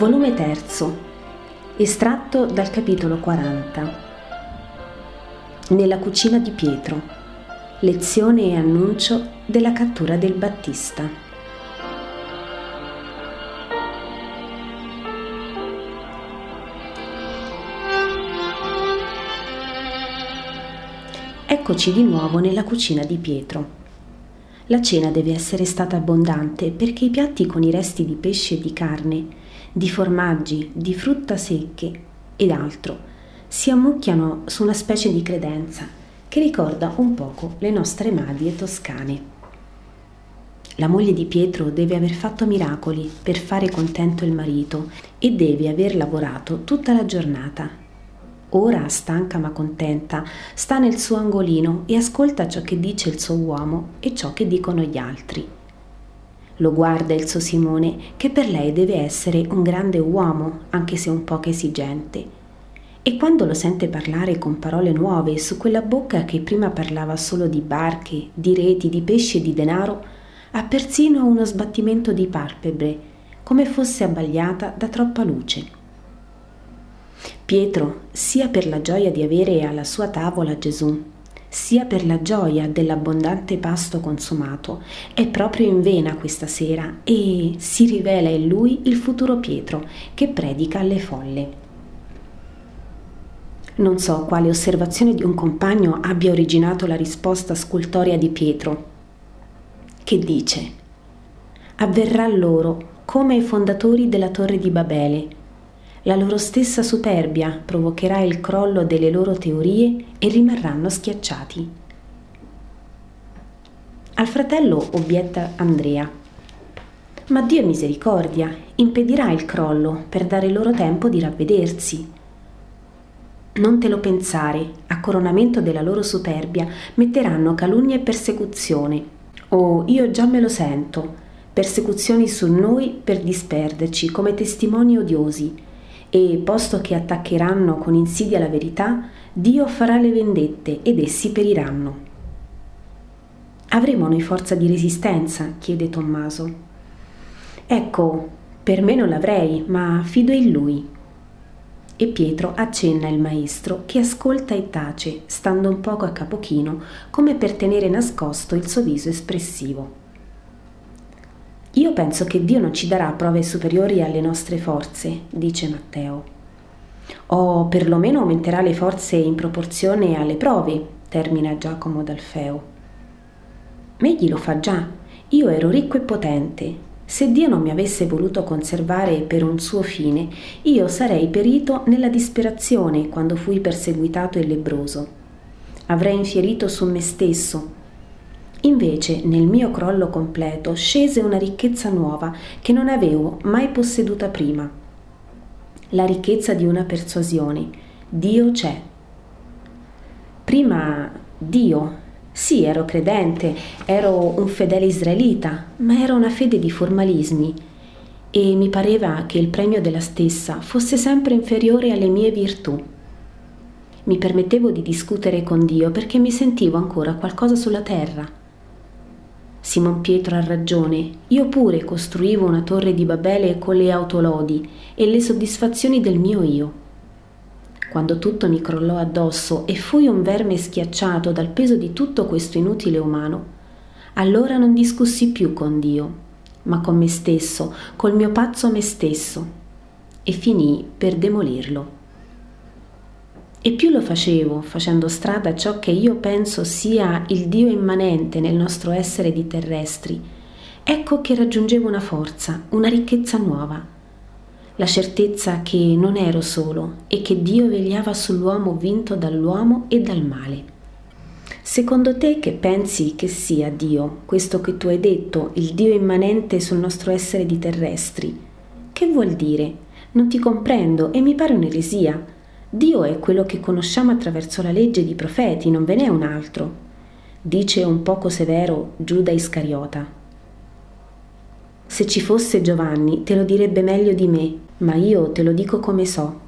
Volume 3. Estratto dal capitolo 40. Nella cucina di Pietro. Lezione e annuncio della cattura del Battista. Eccoci di nuovo nella cucina di Pietro. La cena deve essere stata abbondante perché i piatti con i resti di pesce e di carne di formaggi, di frutta secche ed altro, si ammucchiano su una specie di credenza che ricorda un poco le nostre madie toscane. La moglie di Pietro deve aver fatto miracoli per fare contento il marito e deve aver lavorato tutta la giornata. Ora, stanca ma contenta, sta nel suo angolino e ascolta ciò che dice il suo uomo e ciò che dicono gli altri. Lo guarda il suo Simone, che per lei deve essere un grande uomo, anche se un poco esigente. E quando lo sente parlare con parole nuove su quella bocca che prima parlava solo di barche, di reti, di pesci e di denaro, ha persino uno sbattimento di palpebre, come fosse abbagliata da troppa luce. Pietro, sia per la gioia di avere alla sua tavola Gesù, sia per la gioia dell'abbondante pasto consumato, è proprio in vena questa sera e si rivela in lui il futuro Pietro che predica alle folle. Non so quale osservazione di un compagno abbia originato la risposta scultoria di Pietro, che dice, avverrà loro come ai fondatori della torre di Babele, la loro stessa superbia provocherà il crollo delle loro teorie e rimarranno schiacciati. Al fratello obietta Andrea. Ma Dio misericordia impedirà il crollo per dare loro tempo di ravvedersi. Non te lo pensare, a coronamento della loro superbia metteranno calunnia e persecuzione. Oh, io già me lo sento, persecuzioni su noi per disperderci come testimoni odiosi e posto che attaccheranno con insidia la verità, Dio farà le vendette ed essi periranno. Avremo noi forza di resistenza? chiede Tommaso. Ecco, per me non l'avrei, ma fido in lui. E Pietro accenna il maestro che ascolta e tace, stando un poco a capo chino, come per tenere nascosto il suo viso espressivo. Io penso che Dio non ci darà prove superiori alle nostre forze, dice Matteo. O perlomeno aumenterà le forze in proporzione alle prove, termina Giacomo d'Alfeo. Egli lo fa già. Io ero ricco e potente. Se Dio non mi avesse voluto conservare per un suo fine, io sarei perito nella disperazione quando fui perseguitato e lebroso. Avrei infierito su me stesso, Invece nel mio crollo completo scese una ricchezza nuova che non avevo mai posseduta prima. La ricchezza di una persuasione. Dio c'è. Prima Dio. Sì, ero credente, ero un fedele israelita, ma era una fede di formalismi e mi pareva che il premio della stessa fosse sempre inferiore alle mie virtù. Mi permettevo di discutere con Dio perché mi sentivo ancora qualcosa sulla terra Simon Pietro ha ragione, io pure costruivo una torre di Babele con le autolodi e le soddisfazioni del mio io. Quando tutto mi crollò addosso e fui un verme schiacciato dal peso di tutto questo inutile umano, allora non discussi più con Dio, ma con me stesso, col mio pazzo me stesso, e finii per demolirlo. E più lo facevo, facendo strada ciò che io penso sia il Dio immanente nel nostro essere di terrestri, ecco che raggiungevo una forza, una ricchezza nuova, la certezza che non ero solo e che Dio vegliava sull'uomo vinto dall'uomo e dal male. Secondo te che pensi che sia Dio, questo che tu hai detto, il Dio immanente sul nostro essere di terrestri? Che vuol dire? Non ti comprendo e mi pare un'eresia. Dio è quello che conosciamo attraverso la legge di profeti, non ve n'è un altro, dice un poco severo Giuda Iscariota. Se ci fosse Giovanni te lo direbbe meglio di me, ma io te lo dico come so.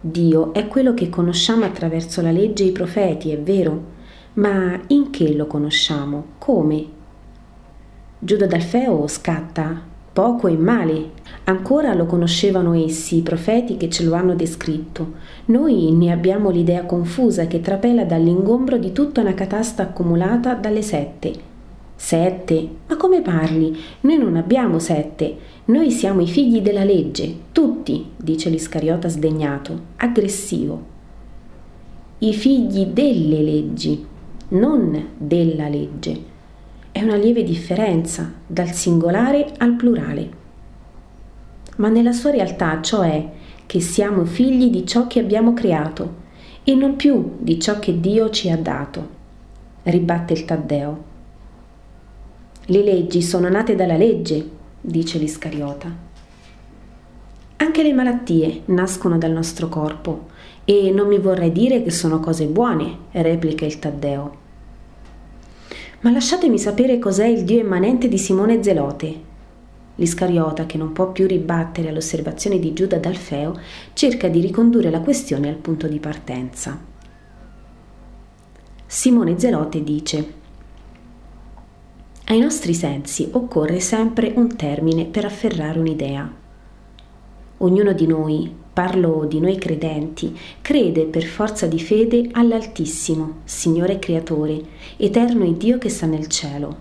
Dio è quello che conosciamo attraverso la legge e i profeti, è vero, ma in che lo conosciamo? Come? Giuda d'Alfeo scatta poco e male. Ancora lo conoscevano essi, i profeti che ce lo hanno descritto. Noi ne abbiamo l'idea confusa che trapela dall'ingombro di tutta una catasta accumulata dalle sette. Sette? Ma come parli? Noi non abbiamo sette. Noi siamo i figli della legge, tutti, dice l'Iscariota sdegnato, aggressivo. I figli delle leggi, non della legge. È una lieve differenza dal singolare al plurale. Ma nella sua realtà ciò è che siamo figli di ciò che abbiamo creato e non più di ciò che Dio ci ha dato, ribatte il Taddeo. Le leggi sono nate dalla legge, dice l'Iscariota. Anche le malattie nascono dal nostro corpo e non mi vorrei dire che sono cose buone, replica il Taddeo. Ma lasciatemi sapere cos'è il Dio immanente di Simone Zelote. L'Iscariota, che non può più ribattere all'osservazione di Giuda d'Alfeo, cerca di ricondurre la questione al punto di partenza. Simone Zelote dice ai nostri sensi occorre sempre un termine per afferrare un'idea. Ognuno di noi, parlo di noi credenti, crede per forza di fede all'Altissimo, Signore Creatore, eterno e Dio che sta nel cielo.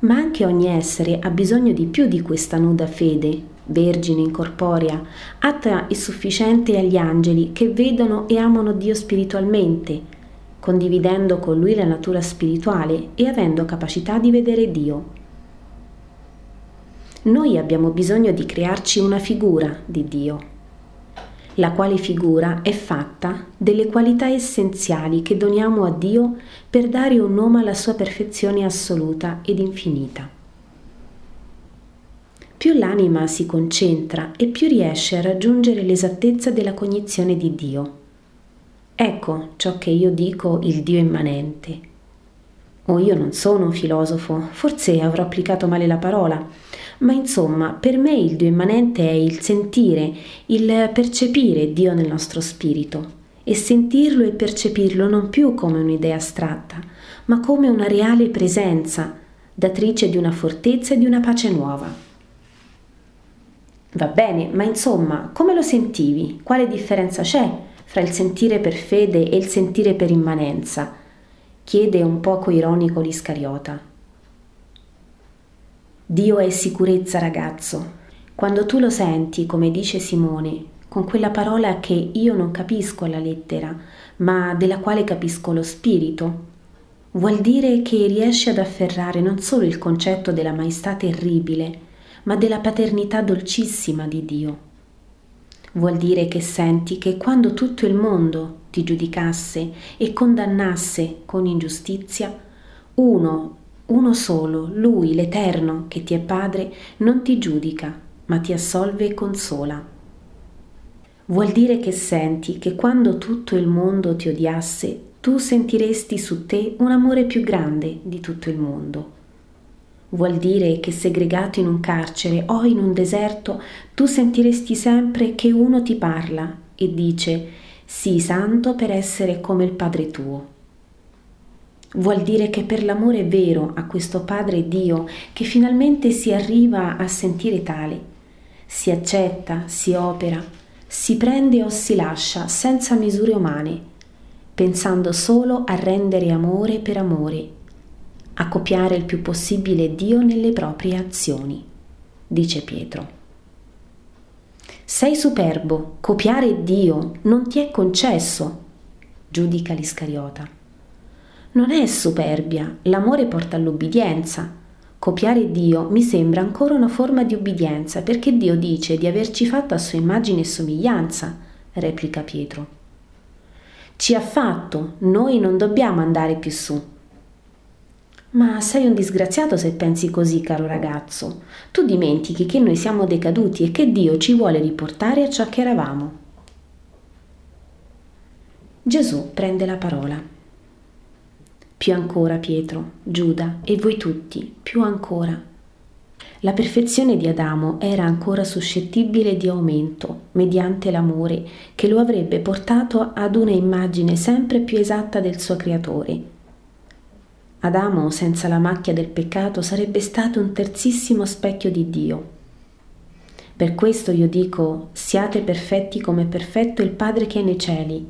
Ma anche ogni essere ha bisogno di più di questa nuda fede, vergine incorporea, atta e sufficiente agli angeli che vedono e amano Dio spiritualmente, condividendo con Lui la natura spirituale e avendo capacità di vedere Dio. Noi abbiamo bisogno di crearci una figura di Dio la quale figura è fatta delle qualità essenziali che doniamo a Dio per dare un nome alla sua perfezione assoluta ed infinita. Più l'anima si concentra e più riesce a raggiungere l'esattezza della cognizione di Dio. Ecco ciò che io dico il Dio immanente. Oh, io non sono un filosofo, forse avrò applicato male la parola, ma insomma, per me il Dio immanente è il sentire, il percepire Dio nel nostro spirito e sentirlo e percepirlo non più come un'idea astratta, ma come una reale presenza, datrice di una fortezza e di una pace nuova. Va bene, ma insomma, come lo sentivi? Quale differenza c'è fra il sentire per fede e il sentire per immanenza? Chiede un poco ironico l'Iscariota. Dio è sicurezza, ragazzo. Quando tu lo senti, come dice Simone, con quella parola che io non capisco alla lettera, ma della quale capisco lo spirito, vuol dire che riesci ad afferrare non solo il concetto della maestà terribile, ma della paternità dolcissima di Dio. Vuol dire che senti che quando tutto il mondo ti giudicasse e condannasse con ingiustizia, uno uno solo, Lui, l'Eterno, che ti è Padre, non ti giudica, ma ti assolve e consola. Vuol dire che senti che quando tutto il mondo ti odiasse, tu sentiresti su te un amore più grande di tutto il mondo. Vuol dire che segregato in un carcere o in un deserto, tu sentiresti sempre che uno ti parla e dice, sii santo per essere come il Padre tuo. Vuol dire che per l'amore vero a questo Padre Dio, che finalmente si arriva a sentire tale, si accetta, si opera, si prende o si lascia senza misure umane, pensando solo a rendere amore per amore, a copiare il più possibile Dio nelle proprie azioni, dice Pietro. Sei superbo, copiare Dio non ti è concesso, giudica l'Iscariota. Non è superbia, l'amore porta all'obbedienza. Copiare Dio mi sembra ancora una forma di obbedienza perché Dio dice di averci fatto a sua immagine e somiglianza, replica Pietro. Ci ha fatto, noi non dobbiamo andare più su. Ma sei un disgraziato se pensi così, caro ragazzo. Tu dimentichi che noi siamo decaduti e che Dio ci vuole riportare a ciò che eravamo. Gesù prende la parola. Più ancora Pietro, Giuda e voi tutti, più ancora. La perfezione di Adamo era ancora suscettibile di aumento mediante l'amore che lo avrebbe portato ad una immagine sempre più esatta del suo creatore. Adamo senza la macchia del peccato sarebbe stato un terzissimo specchio di Dio. Per questo io dico, siate perfetti come è perfetto il Padre che è nei cieli,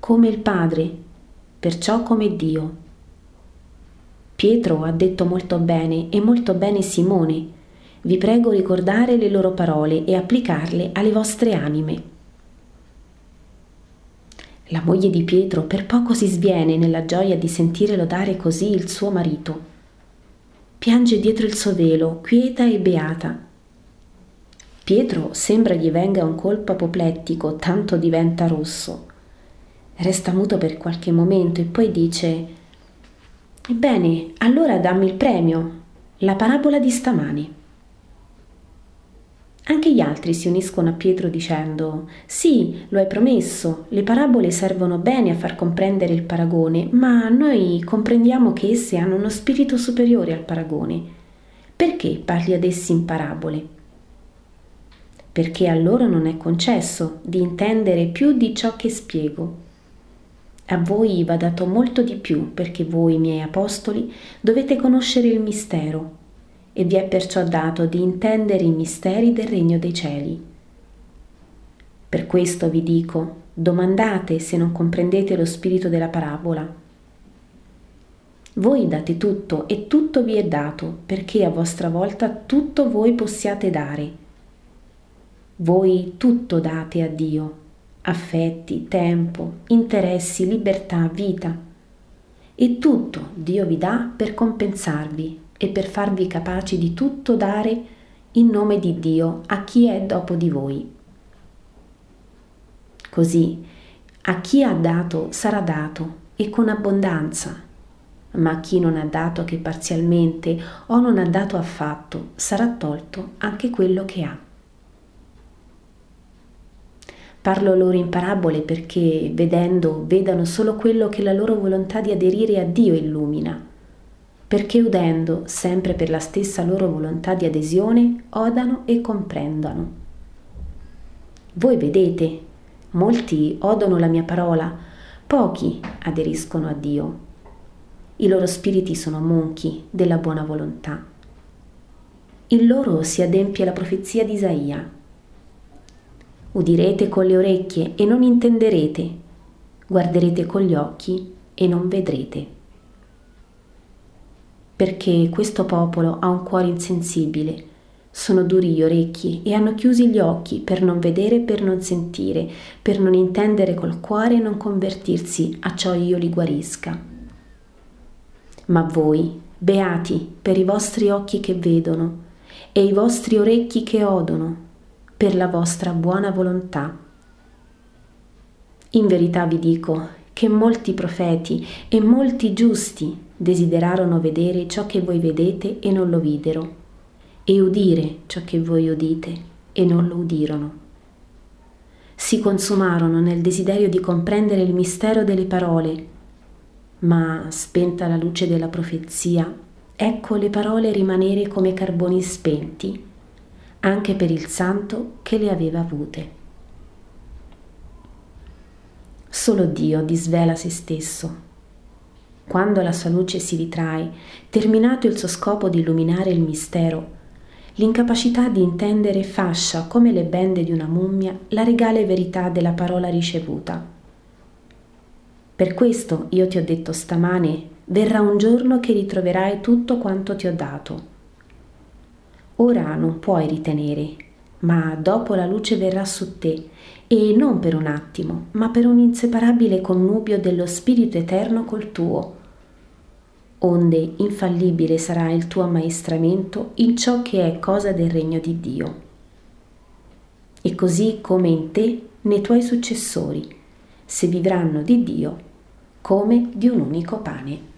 come il Padre, perciò come Dio. Pietro ha detto molto bene e molto bene Simone. Vi prego ricordare le loro parole e applicarle alle vostre anime. La moglie di Pietro per poco si sviene nella gioia di sentire lodare così il suo marito. Piange dietro il suo velo, quieta e beata. Pietro sembra gli venga un colpo apoplettico, tanto diventa rosso. Resta muto per qualche momento e poi dice Ebbene, allora dammi il premio, la parabola di stamani. Anche gli altri si uniscono a Pietro dicendo Sì, lo hai promesso, le parabole servono bene a far comprendere il paragone, ma noi comprendiamo che esse hanno uno spirito superiore al paragone. Perché parli ad essi in parabole? Perché a loro non è concesso di intendere più di ciò che spiego. A voi va dato molto di più perché voi, miei apostoli, dovete conoscere il mistero e vi è perciò dato di intendere i misteri del regno dei cieli. Per questo vi dico, domandate se non comprendete lo spirito della parabola. Voi date tutto e tutto vi è dato, perché a vostra volta tutto voi possiate dare. Voi tutto date a Dio, affetti, tempo, interessi, libertà, vita. E tutto Dio vi dà per compensarvi e per farvi capaci di tutto dare in nome di Dio a chi è dopo di voi. Così a chi ha dato sarà dato e con abbondanza, ma a chi non ha dato che parzialmente o non ha dato affatto sarà tolto anche quello che ha. Parlo loro in parabole perché, vedendo, vedano solo quello che la loro volontà di aderire a Dio illumina perché udendo, sempre per la stessa loro volontà di adesione, odano e comprendano. Voi vedete, molti odono la mia parola, pochi aderiscono a Dio. I loro spiriti sono monchi della buona volontà. In loro si adempie la profezia di Isaia. Udirete con le orecchie e non intenderete, guarderete con gli occhi e non vedrete perché questo popolo ha un cuore insensibile. Sono duri gli orecchi e hanno chiusi gli occhi per non vedere e per non sentire, per non intendere col cuore e non convertirsi a ciò io li guarisca. Ma voi, beati per i vostri occhi che vedono e i vostri orecchi che odono, per la vostra buona volontà. In verità vi dico che molti profeti e molti giusti desiderarono vedere ciò che voi vedete e non lo videro, e udire ciò che voi udite e non lo udirono. Si consumarono nel desiderio di comprendere il mistero delle parole, ma spenta la luce della profezia, ecco le parole rimanere come carboni spenti, anche per il santo che le aveva avute. Solo Dio disvela se stesso. Quando la sua luce si ritrae, terminato il suo scopo di illuminare il mistero, l'incapacità di intendere fascia come le bende di una mummia la regale verità della parola ricevuta. Per questo io ti ho detto stamane, verrà un giorno che ritroverai tutto quanto ti ho dato. Ora non puoi ritenere, ma dopo la luce verrà su te, e non per un attimo, ma per un inseparabile connubio dello Spirito Eterno col tuo. Onde infallibile sarà il tuo ammaestramento in ciò che è cosa del regno di Dio. E così come in te, nei tuoi successori, se vivranno di Dio come di un unico pane.